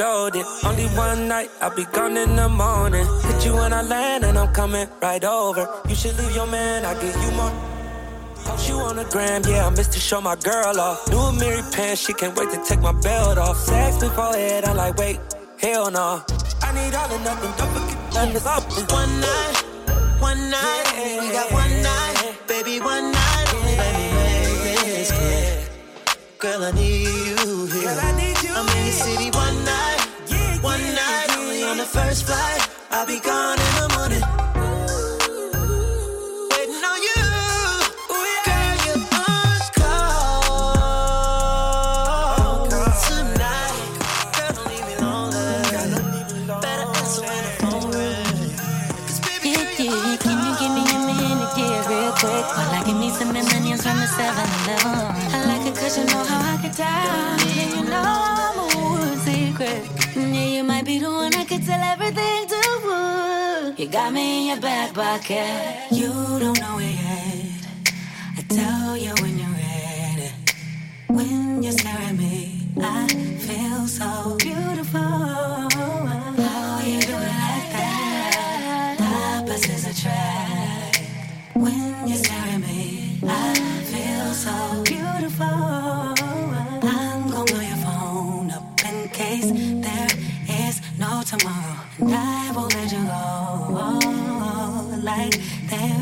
reloaded. Only one night, I'll be gone in the morning. Hit you when I land, and I'm coming right over. You should leave your man, I'll give you more. Post you on the gram, yeah, I missed to show my girl off. New Mary pants, she can't wait to take my belt off. Sex before head, I'm like, wait, hell no. I need all or nothing, don't forget nothing's up. One night, one night, we got one night, baby, one night. Only let me make this clear. Girl, I need you here. Girl, I need you I'm in your city one night, the first flight. I'll be gone in the tell everything to. You got me in your back pocket. You don't know it yet. I tell you when you're ready. When you stare at me, I feel so beautiful.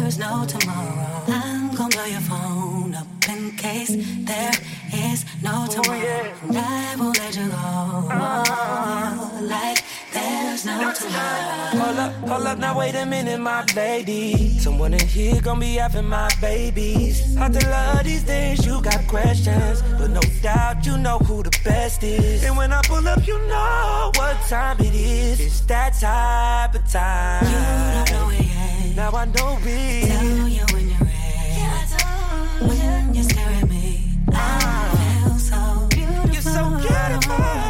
There's no tomorrow. I'm gonna blow your phone up in case there is no oh, tomorrow. And I won't let you go uh-huh. like there's no tomorrow. Hold up, hold up, now wait a minute, my lady. Someone in here gon' be having my babies. I tell love these days, you got questions. But no doubt, you know who the best is. And when I pull up, you know what time it is. It's that type of time. You don't know it. Now I know it. Tell you when you're ready. When you stare at me, ah. I feel so beautiful. You're so beautiful.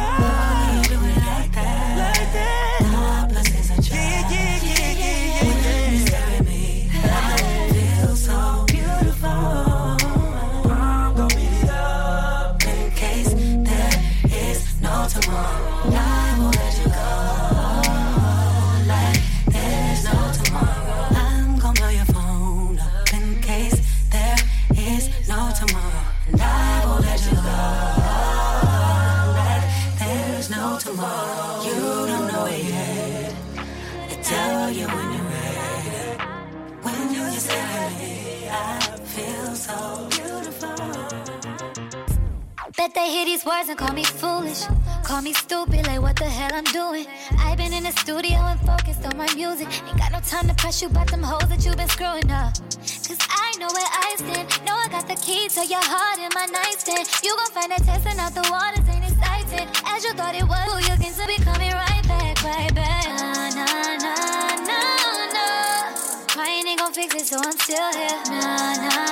You about them hoes that you've been screwing up. Cause I know where I stand. Know I got the key to your heart in my nightstand. You gon' find that testing out the waters ain't exciting. As you thought it was, who you can be coming right back, right back. Nah, nah, nah, nah, nah. Crying ain't gon' fix it, so I'm still here. Nah, nah,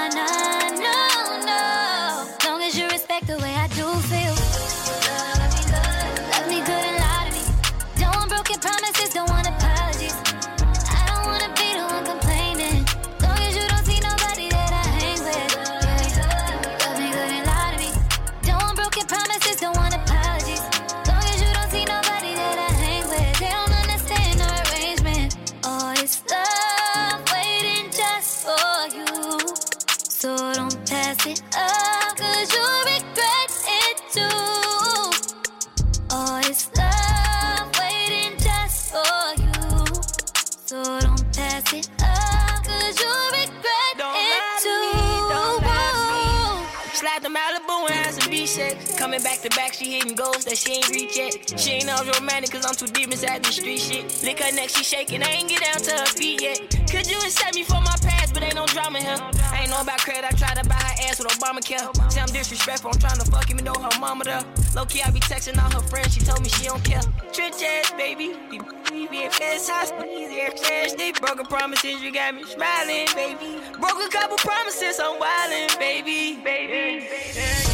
Coming back to back, she hitting goals that she ain't reach yet. She ain't all romantic, cause I'm too deep inside the street shit. Lick her neck, she shaking, I ain't get down to her feet yet. Could you accept me for my past, but ain't no drama here. I ain't know about credit, I tried to buy her ass with Obamacare. Say I'm disrespectful, I'm trying to fuck even though her mama there. Low key, I be texting all her friends, she told me she don't care. Trench ass, baby. We be fast, I squeeze They broke a promises, you got me smiling, baby. Broke a couple promises, I'm wildin', baby. Baby, baby.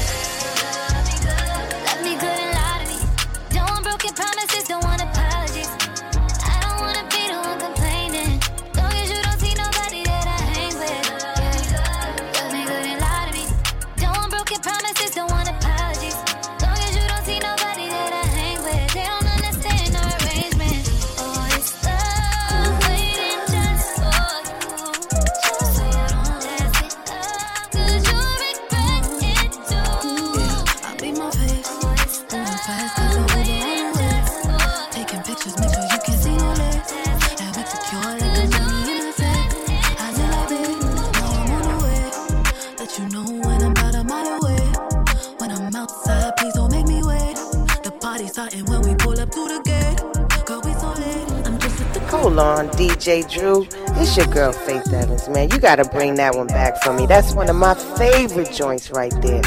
J. Drew. It's your girl, Faith Evans, man. You got to bring that one back for me. That's one of my favorite joints right there.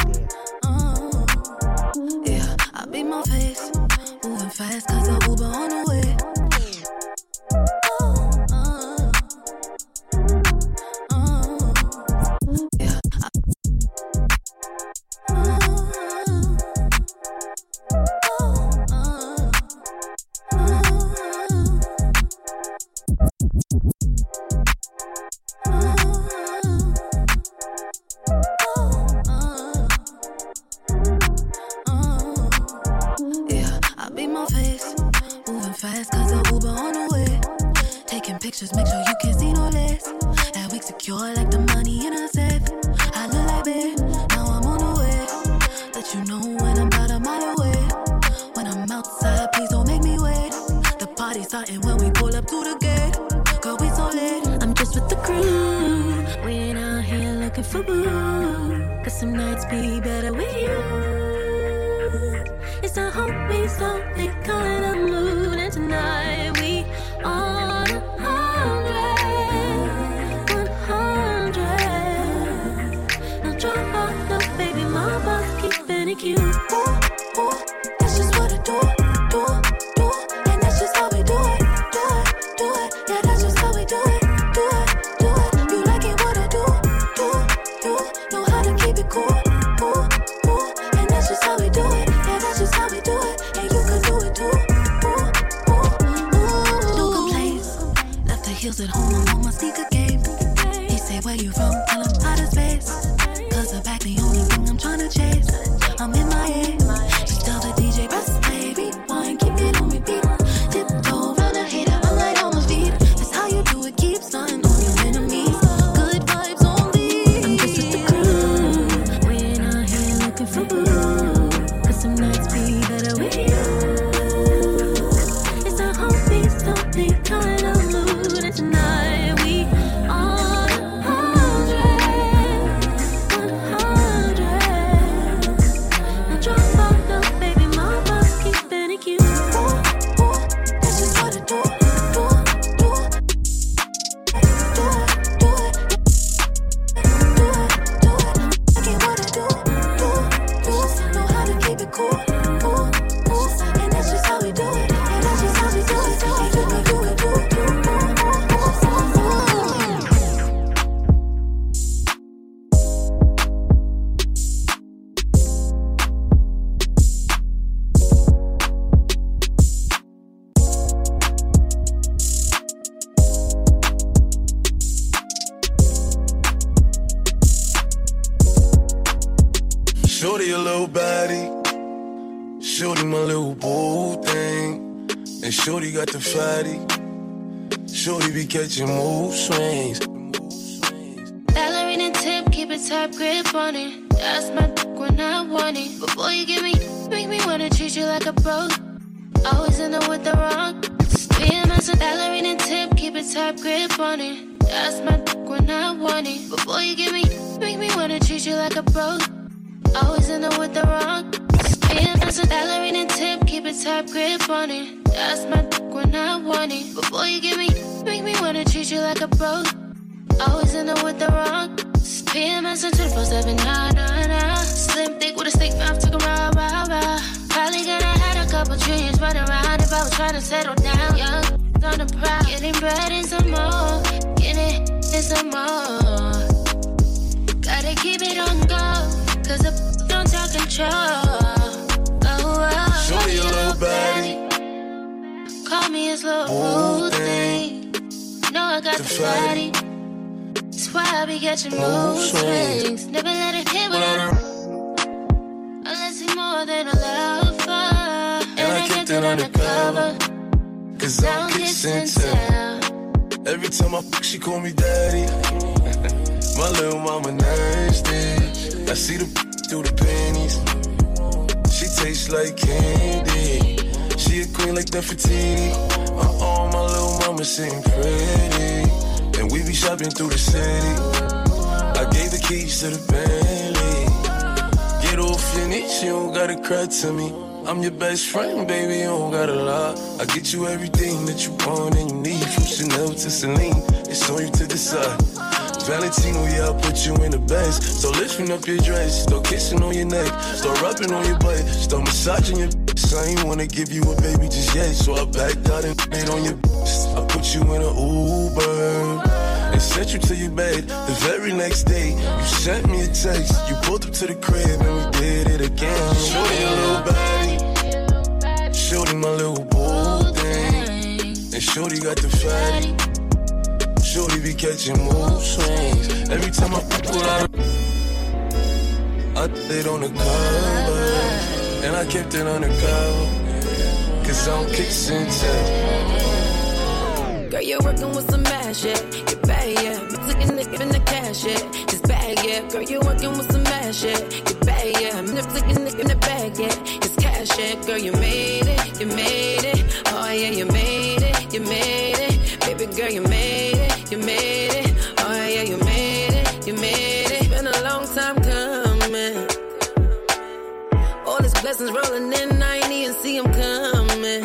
nights be better with you. It's a hope we so. Tight grip on it. That's my dick when I want it. Before you give me, make me wanna treat you like a bro. Always in there with the wrong. PMS and 24 7, nah, nah, nah. Slim thick with a stick mouth, took a rah, rah, rah. Probably gonna have a couple trillions running around if I was trying to settle down. Young on the prowl, getting bread and some more. Getting and some more. Gotta keep it on go, cause the don't talk control. Show me your little body. Call me a slow Ooh, thing. Know I got The body. That's why I be catching Mood mood swings. Never let it hit Without unless it's more than a lover. And, I kept it undercover. Cause I'm Don't and kissing too. Every time I fuck, she call me daddy. My little mama nasty. I see the through the panties. She tastes like candy. She a queen like Nefertiti. Uh-oh, my little mama sitting pretty. And we be shopping through the city. I gave the keys to the Bentley. Get off your niche, you don't gotta cry to me. I'm your best friend, baby, you don't gotta lie. I get you everything that you want and you need. From Chanel to Celine, it's on you to decide. Valentino, yeah, I'll put you in the best. So lifting up your dress, start kissing on your neck, start rubbing on your butt, start massaging your I ain't wanna give you a baby just yet, so I backed out and made on your I put you in an Uber and sent you to your bed. The very next day, you sent me a text. You pulled up to the crib and we did it again. Showed your little body, showed my little boo thing, and Shorty got the fatty. Shorty be catching mood swings. Every time I fuck with her, I it on the cover, and I kept it on the cover. Cause I'm kissing tell. Girl, you're working with some ass, yeah. You're bad, yeah. Taking the, cash, yeah. It's bad, yeah. Girl, you're working with some ass, yeah. You're bad, yeah. I'm just taking in the bag, yeah. It's cash, yeah. Girl, you made it, you made it. Oh, yeah, you made it, you made it. Blessings rolling in, I ain't even see them coming.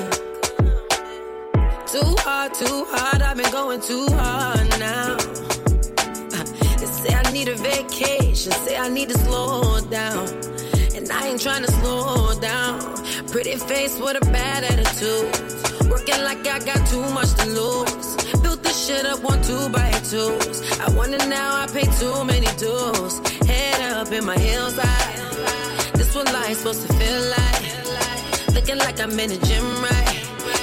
Too hard, too hard, I've been going too hard now. They say I need a vacation, say I need to slow down. And I ain't trying to slow down. Pretty face with a bad attitude. Working like I got too much to lose. Built this shit up one two by twos. I wonder now I pay too many dues. Head up in my heels high. What life's supposed to feel like. Looking like I'm in the gym, right?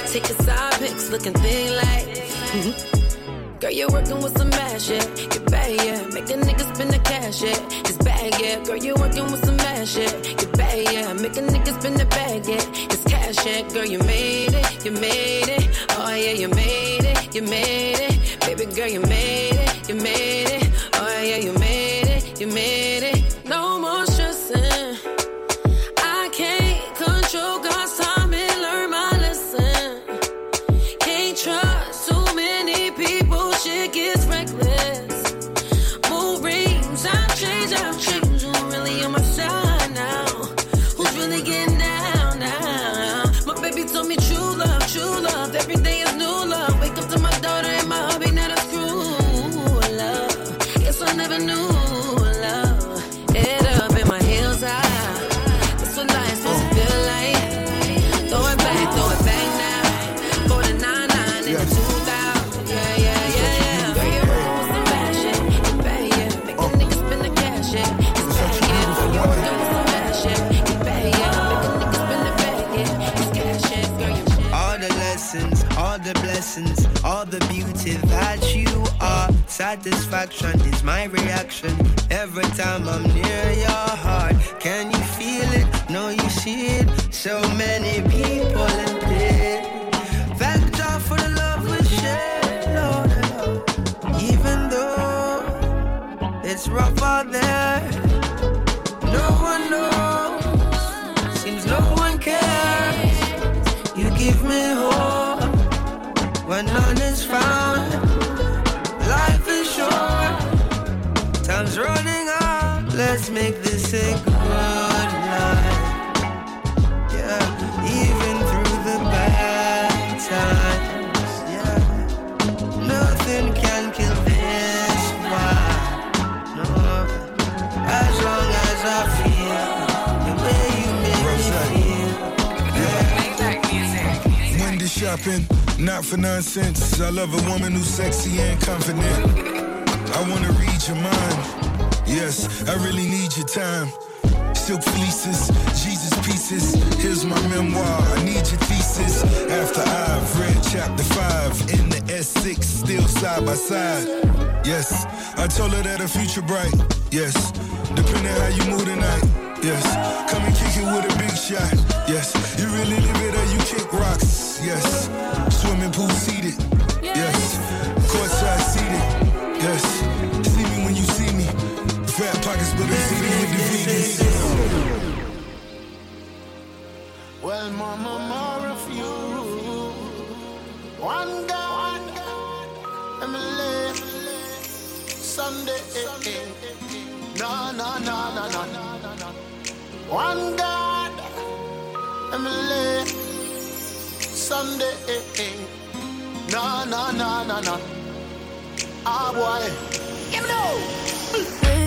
Taking side pics, looking thin like. Mm-hmm. Girl, you're working with some ass, yeah. You're bad, yeah. Make a nigga spend the cash, yeah. It's bad, yeah. Girl, you're working with some ass, yeah. You're bad, yeah. Make a nigga spend the bag, yeah. It's cash, yeah. Girl, you made it, you made it. Oh, yeah, you made it, you made it. Baby girl, you made it, you made it. Oh, yeah, you made it, you made it. All the beauty that you are. Satisfaction is my reaction every time I'm near your heart. Can you feel it? No, you see it. So many people in pain. Thank God for the love we share, Lord. Even though it's rough out there, shopping, not for nonsense. I love a woman who's sexy and confident. I wanna read your mind. Yes, I really need your time. Silk fleeces, Jesus pieces. Here's my memoir. I need your thesis. After I've read chapter five in the S6, still side by side. Yes, I told her that her future bright. Yes, depending how you move tonight. Yes, come and kick it with a big shot. Yes, you really live it or you kick rocks. Yes, swimming pool seated. Yes, courtside seated. Yes, see me when you see me. Fat pockets, but it's eating with the vegans. Well, mama, more of you. One God, Emily, Sunday. No, no, no, no, no. One God, Emily, Sunday. No, no, no, no, no. Ah, boy. Give me no.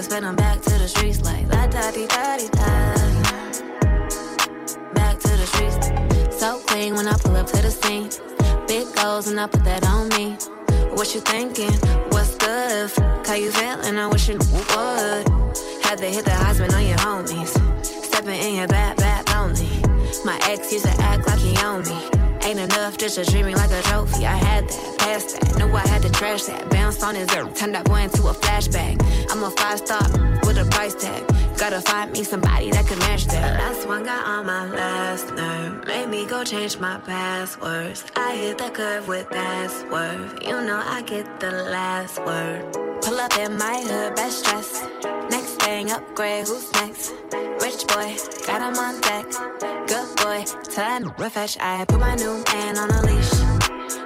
I spin him back to the streets like la da di da di da. Back to the streets, so clean when I pull up to the scene. Big goals and I put that on me. What you thinking? What's good? How you feeling? I wish you would. Had to hit the Heisman on your homies. Stepping in your bad, bad lonely. My ex used to act like he owned me. Ain't enough just treat me like a trophy. I had that, passed that, knew I had to trash that. Bounced on his ear, turned that boy into a flashback. I'm a five star with a price tag. Gotta find me somebody that can match that. Last one got on my last nerve. Made me go change my passwords. I hit the curve with that password. You know I get the last word. Pull up in my hood, best dress. Thing, upgrade, who's next? Rich boy, got him on deck. Good boy, time refresh. I put my new man on a leash.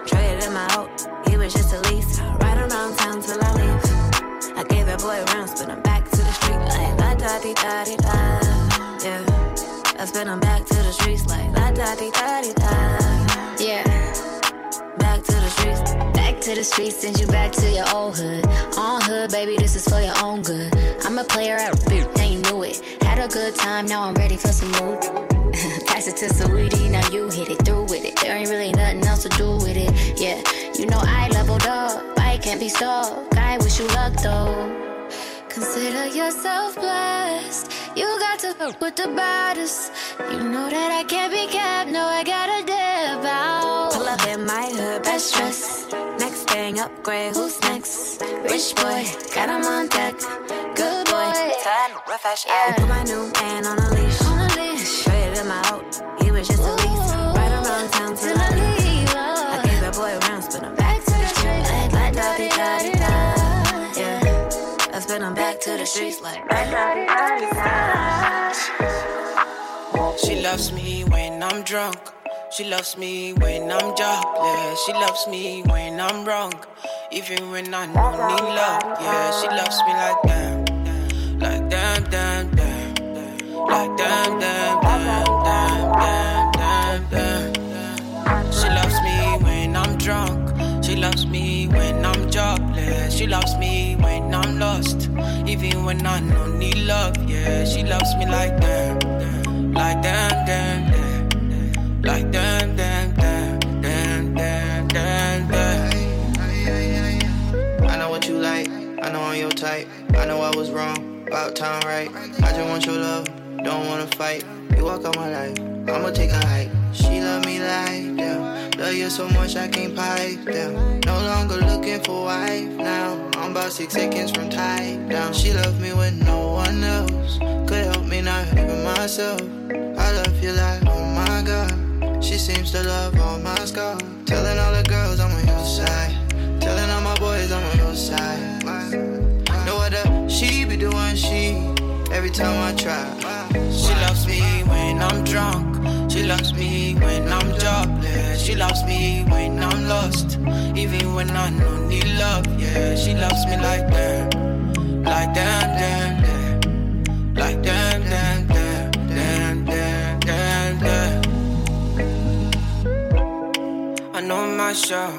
Traded him out, he was just a lease. Ride around town till I leave. I gave that boy rounds, but I'm back to the street. Like da da di da di da. Yeah. I spin him back to the streets like da da di da di da. To the streets, send you back to your old hood. On hood, baby, this is for your own good. I'm a player at boot, and you knew it. Had a good time, now I'm ready for some mood. Pass it to Saweetie, now you hit it through with it. There ain't really nothing else to do with it. Yeah, you know I leveled up, I can't be stopped. I wish you luck though. Consider yourself blessed. You got to fuck with the baddest. You know that I can't be kept. No, I gotta dip out. Pull up in my hood, best dress. Next thing, upgrade. Who's next? Rich boy, got him on deck. Good boy, time refresh. I put my new man on a leash. On a leash. Traded him out. He was just a lease. Right around town till I leave. I gave that boy rounds, but I'm back to the street. Like, like, da, di, da, di, da. Yeah. I spin him back to the streets like. da da da da. She loves me when I'm drunk. She loves me when I'm jobless. She loves me when I'm wrong. Even when I don't need love. Yeah, she loves me like damn. Like damn, damn, damn. Like damn, damn, damn, damn, damn, damn. She loves me when I'm drunk. She loves me when I'm jobless. She loves me when I'm lost. Even when I don't need love. Yeah, she loves me like damn. Like damn, damn, damn. Like damn, damn, damn, damn, damn, damn, damn. I know what you like, I know I'm your type. I know I was wrong, about time right. I just want your love, don't wanna fight. You walk out my life, I'ma take a hike. She love me like damn. Love you so much I can't pipe down. No longer looking for wife now. I'm about six seconds from tied down. She love me when no one else could help me, not even myself. I love you like. She seems to love all my scars. Telling all the girls I'm on your side. Telling all my boys I'm on your side. What the she be doing, she every time I try. She loves me when I'm drunk. She loves me when I'm jobless. She loves me when I'm lost. Even when I don't need love, yeah. She loves me like that. Like damn, damn, damn. Like damn, damn, know my show.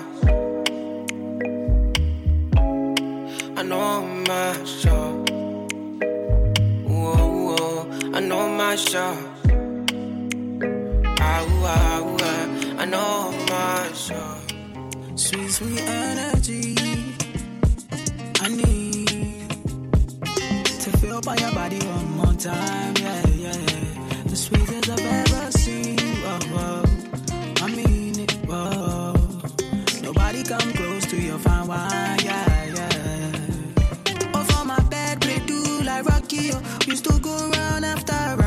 I know my show. Whoa, whoa. I know my. Ah, ooh, ah, ah. I know my show. Sweet, sweet energy. I need to feel by your body one more time. Yeah, yeah. The sweetest I've ever seen. Whoa, whoa. I mean it. Whoa. Your fine. Yeah, yeah. Off on my bed, play do like Rocky. Used to go round after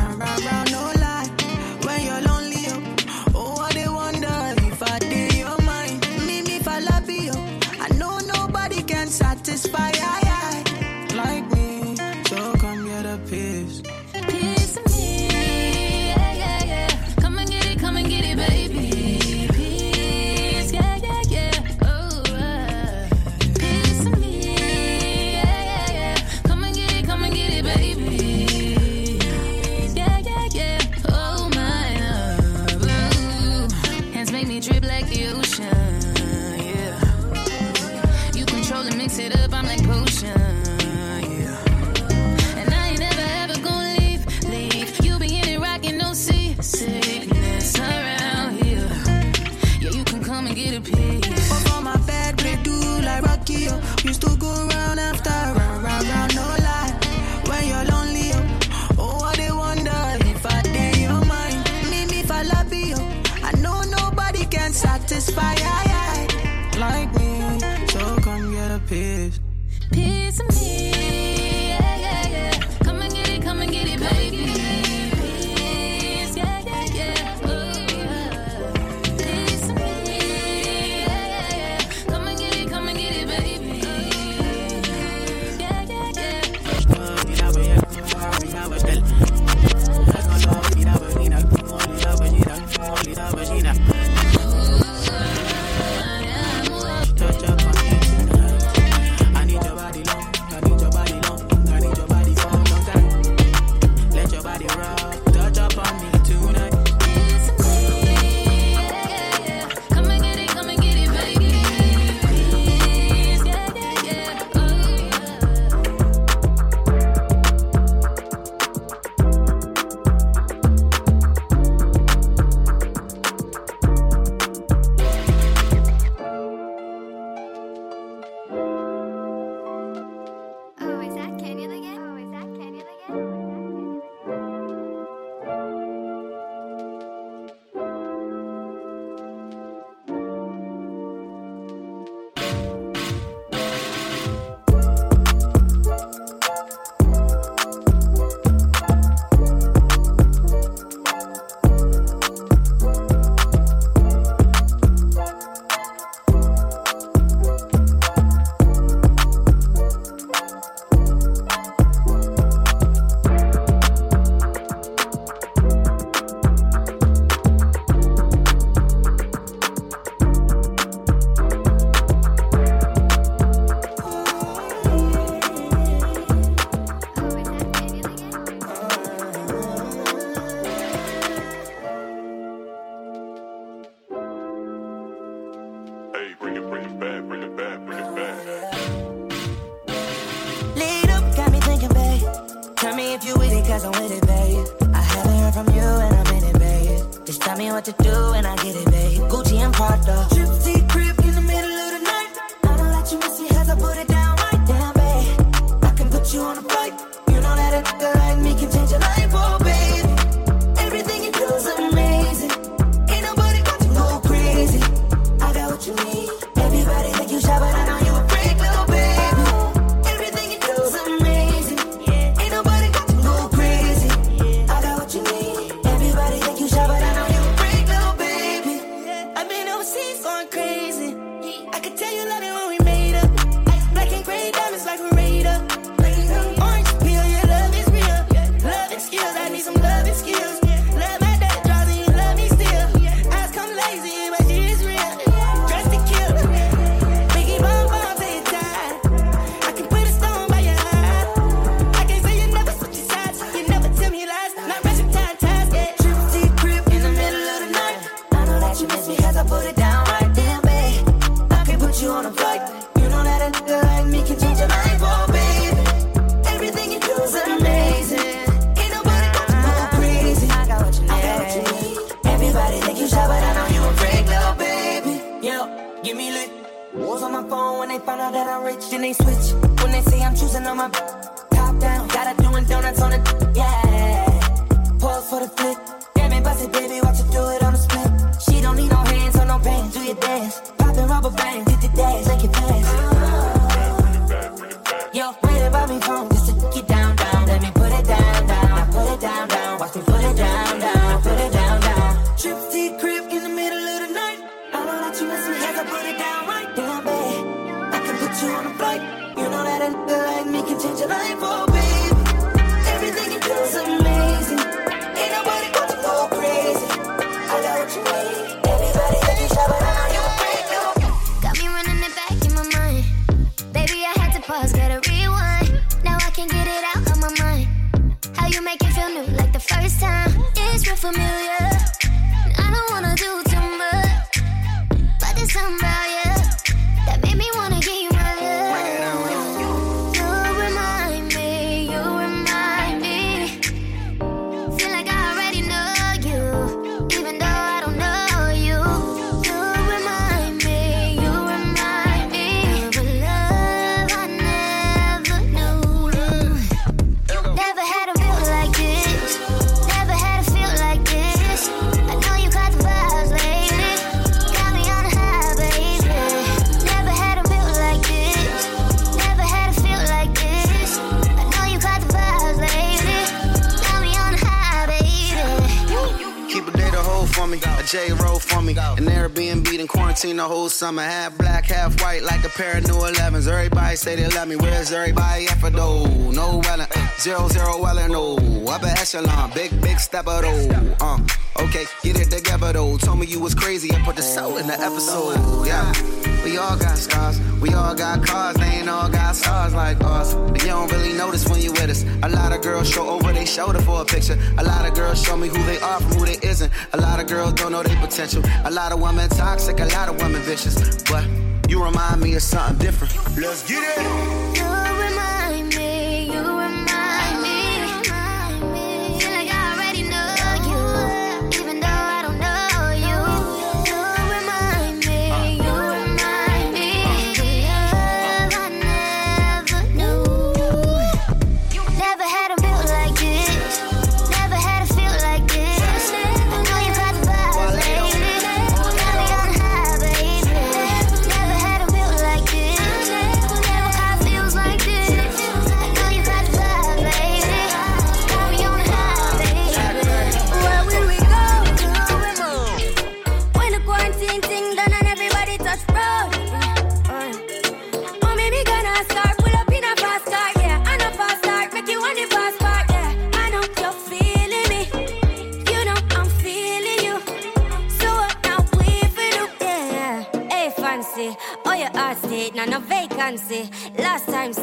summer, half black, half white, like a pair of new 11s. Everybody say they love me. Where's everybody at for though? No Ellen, zero zero Ellen, no upper echelon, big big step stepper though. Uh, okay, get it together though. Told me you was crazy and put the soul in the episode. Yeah. We all got scars, we all got cars, they ain't all got stars like ours. But you don't really notice when you with us. A lot of girls show over their shoulder for a picture. A lot of girls show me who they are from who they isn't. A lot of girls don't know their potential. A lot of women toxic, a lot of women vicious. But you remind me of something different. Let's get it.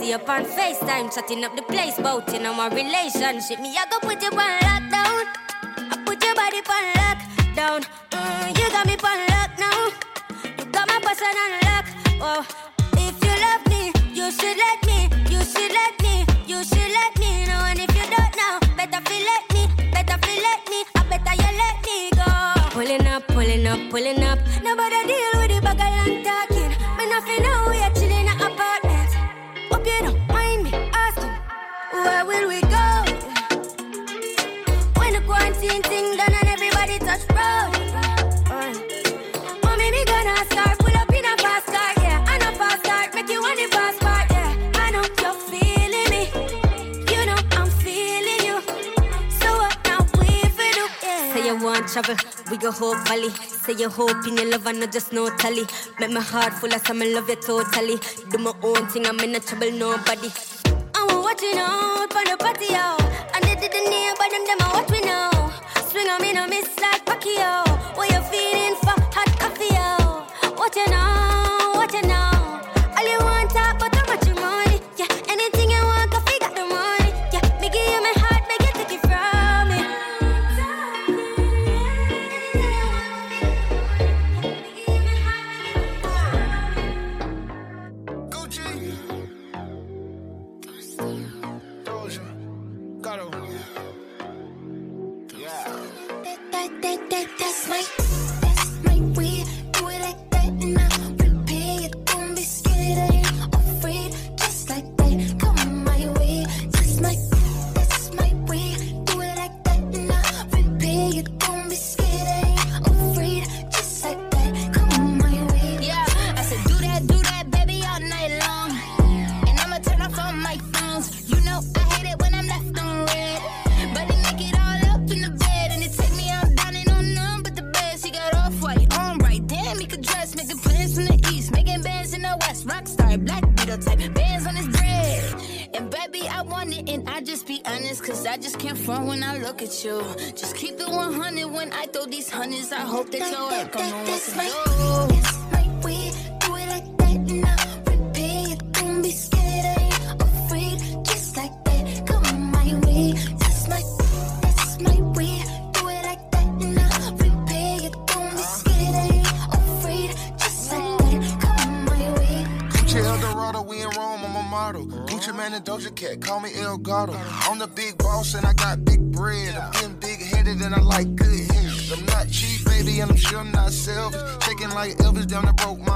We up on FaceTime, chatting up the place, bout on my relationship. Me, I go put you on lockdown. I put your body on lockdown. Mm, you got me on lock now. You got my person on lock. Oh, if you love me, you should let me. You should let me. You should let me know. And if you don't know, better feel let me. Better feel let me. I better you let me go. Pulling up, pulling up, pulling up. Nobody deal with. Travel, we go whole valley. Say you hope in your love and not just no tally. Make my heart full of some love you totally. Do my own thing, I'm in no trouble, nobody. I'm watching out for the party out. And they didn't hear but them, them I watch me now. Swing on me, no miss like Pacquiao. What you feeling for hot coffee out? What you Gato.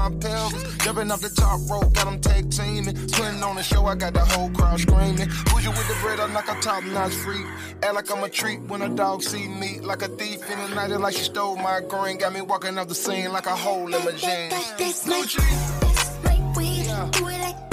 My pelvis. Jumping off the top rope, got them tag teaming. Putting on the show, I got the whole crowd screaming. Bougie with the bread, I'm like a top notch freak. Act like I'm a treat when a dog see me. Like a thief in the night, like she stole my green. Got me walking off the scene like a hole in my jeans. That's my, that's my way. Do it like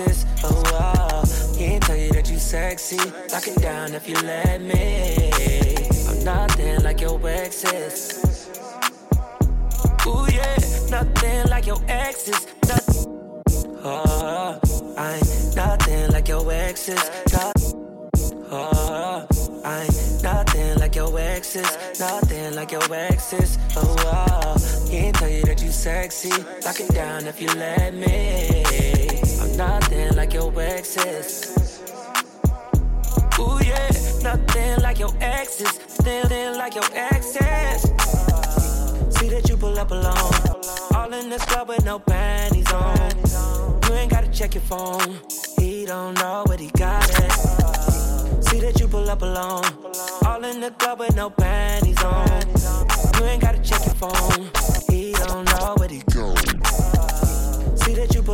exes. Oh, oh, can't tell you that you sexy. Lock it down if you let me. I'm nothing like your exes. Ooh yeah, nothing like your exes. Nothing. Oh, uh, I ain't nothing like your exes. Oh, I ain't nothing like your exes. Nothing like your exes. Oh, oh, can't tell you that you sexy. Lock it down if you let me. Nothing like your exes. Ooh yeah, nothing like your exes. Didn't like your exes. See that you pull up alone. All in this club with no panties on. You ain't gotta check your phone. He don't know what he got it. See that you pull up alone. All in the club with no panties on. You ain't gotta check your phone. He don't know what he got.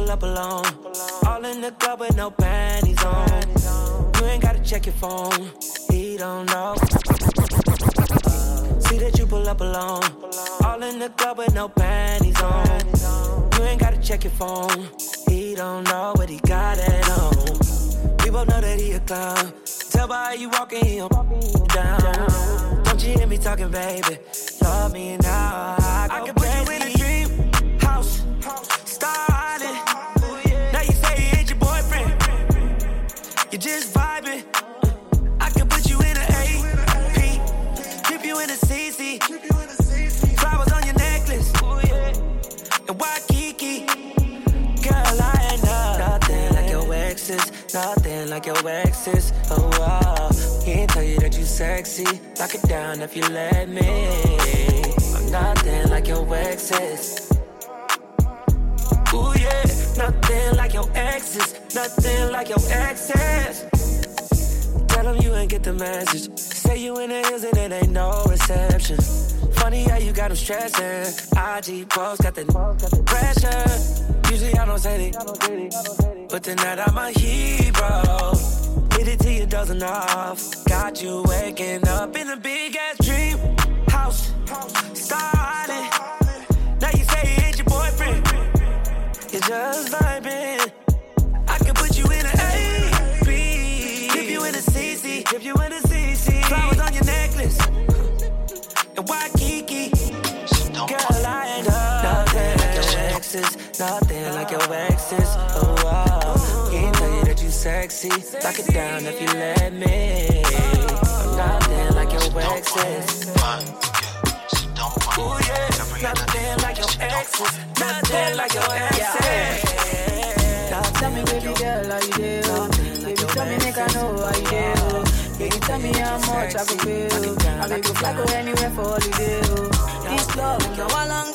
See that you pull up alone. All in the club with no panties on. You ain't gotta check your phone. He don't know. See that you pull up alone. All in the club with no panties on. You ain't gotta check your phone. He don't know what he got it on. We both know that he a clown. Tell by how you walking, he gon' down. Don't you hear me talking, baby? Love me now. I, I can put you in a just vibing. I can put you in an AP. keep you in a CC. Flowers on your necklace. And Waikiki. Girl, I ain't no- nothing like your exes. Nothing like your exes. Oh, wow. Can't tell you that you sexy. Lock it down if you let me. I'm nothing like your exes. Ooh, yeah. Nothing like your exes. Nothing like your exes. Tell them you ain't get the message. Say you in the hills and it ain't no reception. Funny how you got them stressing. IG post got the pressure. Usually I don't say it. But tonight I'm a hero. Hit it till you dozen off. Got you waking up in a big ass dream house. Starting. Just vibing. I can put you in an A, B. Dip you in a CC. Dip you in a CC. Flowers on your necklace. And Waikiki? Girl, I ain't nothing like your exes. Nothing like your exes. Oh, wow. Can't tell you that you sexy. Lock it down if you let me. I'm nothing like your exes. Ooh, yeah. Nothing like your exes. Nothing like your exes. Now tell me, baby girl, how you do? Baby, tell me, make I know how you do. Baby, tell me how much I could. I make you fly go anywhere for holiday. This love, now one long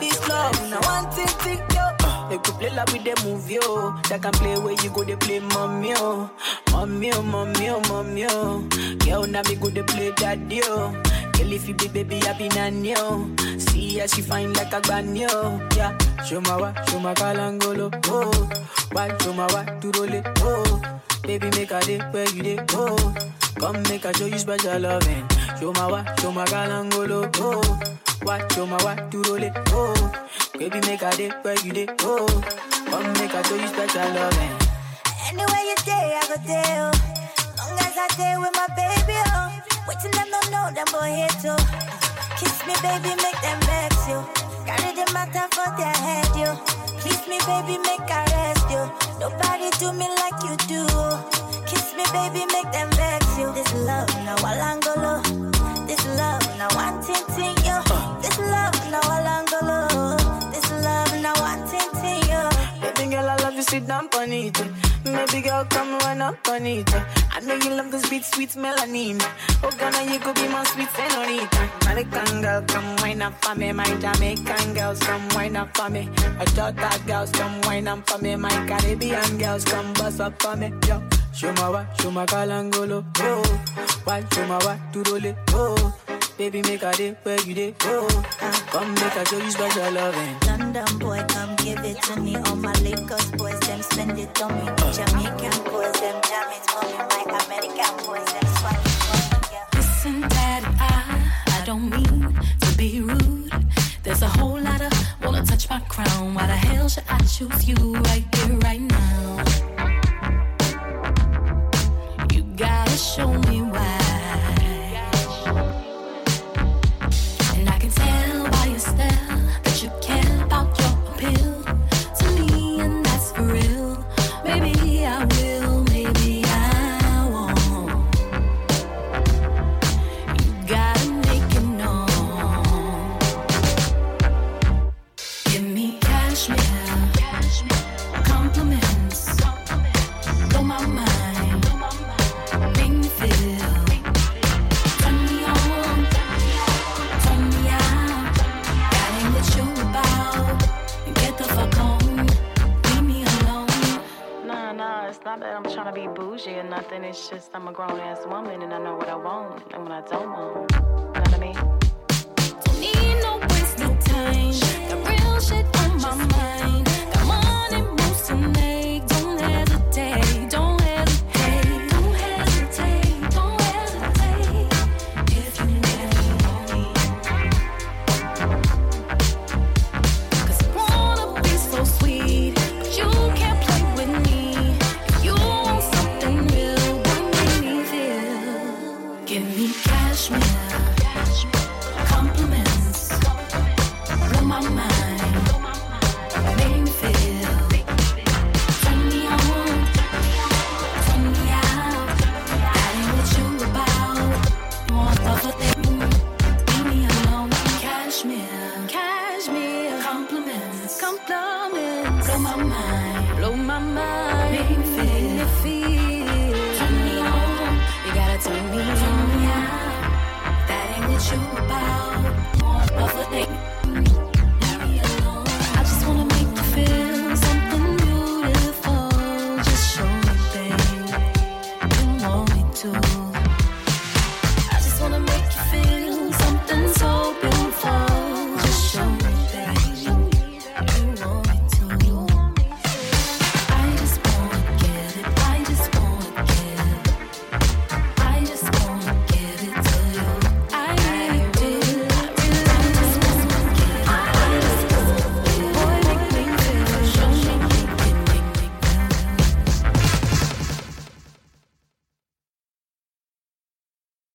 This love, now one thing, thing, yo. They could play like with the movie, oh. They can play where you go, they play mommy, oh. Mommy, oh, mommy, oh, mommy, oh. Girl, now me go, they play daddy, oh. Girl, if you be baby, I be nanny, oh. See how she fine like a granny, oh. Yeah, show my wa, show my kalangolo, oh. Why, show my wa, to roll it, oh. Baby, make a day where you day, oh. Come make a show you special loving. Show my wa, show my kalangolo, oh. Why, show my wa, to roll it, oh. Baby, make a day where you day, oh. Come make a show you special loving. Anywhere you day, I go there. Long as I stay with my baby, oh. Waiting them don't know them boy here too. Kiss me, baby, make them vex you. Carry the matter for their head, you. Kiss me, baby, make I rest you. Nobody do me like you do. Kiss me, baby, make them vex you. This love, now Walangolo. This love, now one ting ting. This love, now Walangolo. Girl, I love you, sweet down on it. Baby girl, come run up on it. I know you love this beat, sweet melanin. Oh, Ghana, you could be my sweet senorita. American girl, come wine up for me. My Jamaican girls, come wine up for me. My Jota girls, come wine up for me. My Caribbean girls, come bust up for me. Yo, show my wa, show my kalangolo. Oh, why show my wa, to roll it. Oh, baby, make a day where you day. Oh, ah, come make a show you special loving. London boy, come give it to me. All my Lagos boys, them spend it on me. Jamaican boys, them jam it for me. My American boys, them swag it for me. Listen, Daddy, I, I don't mean to be rude. There's a whole lot of wanna touch my crown. Why the hell should I choose you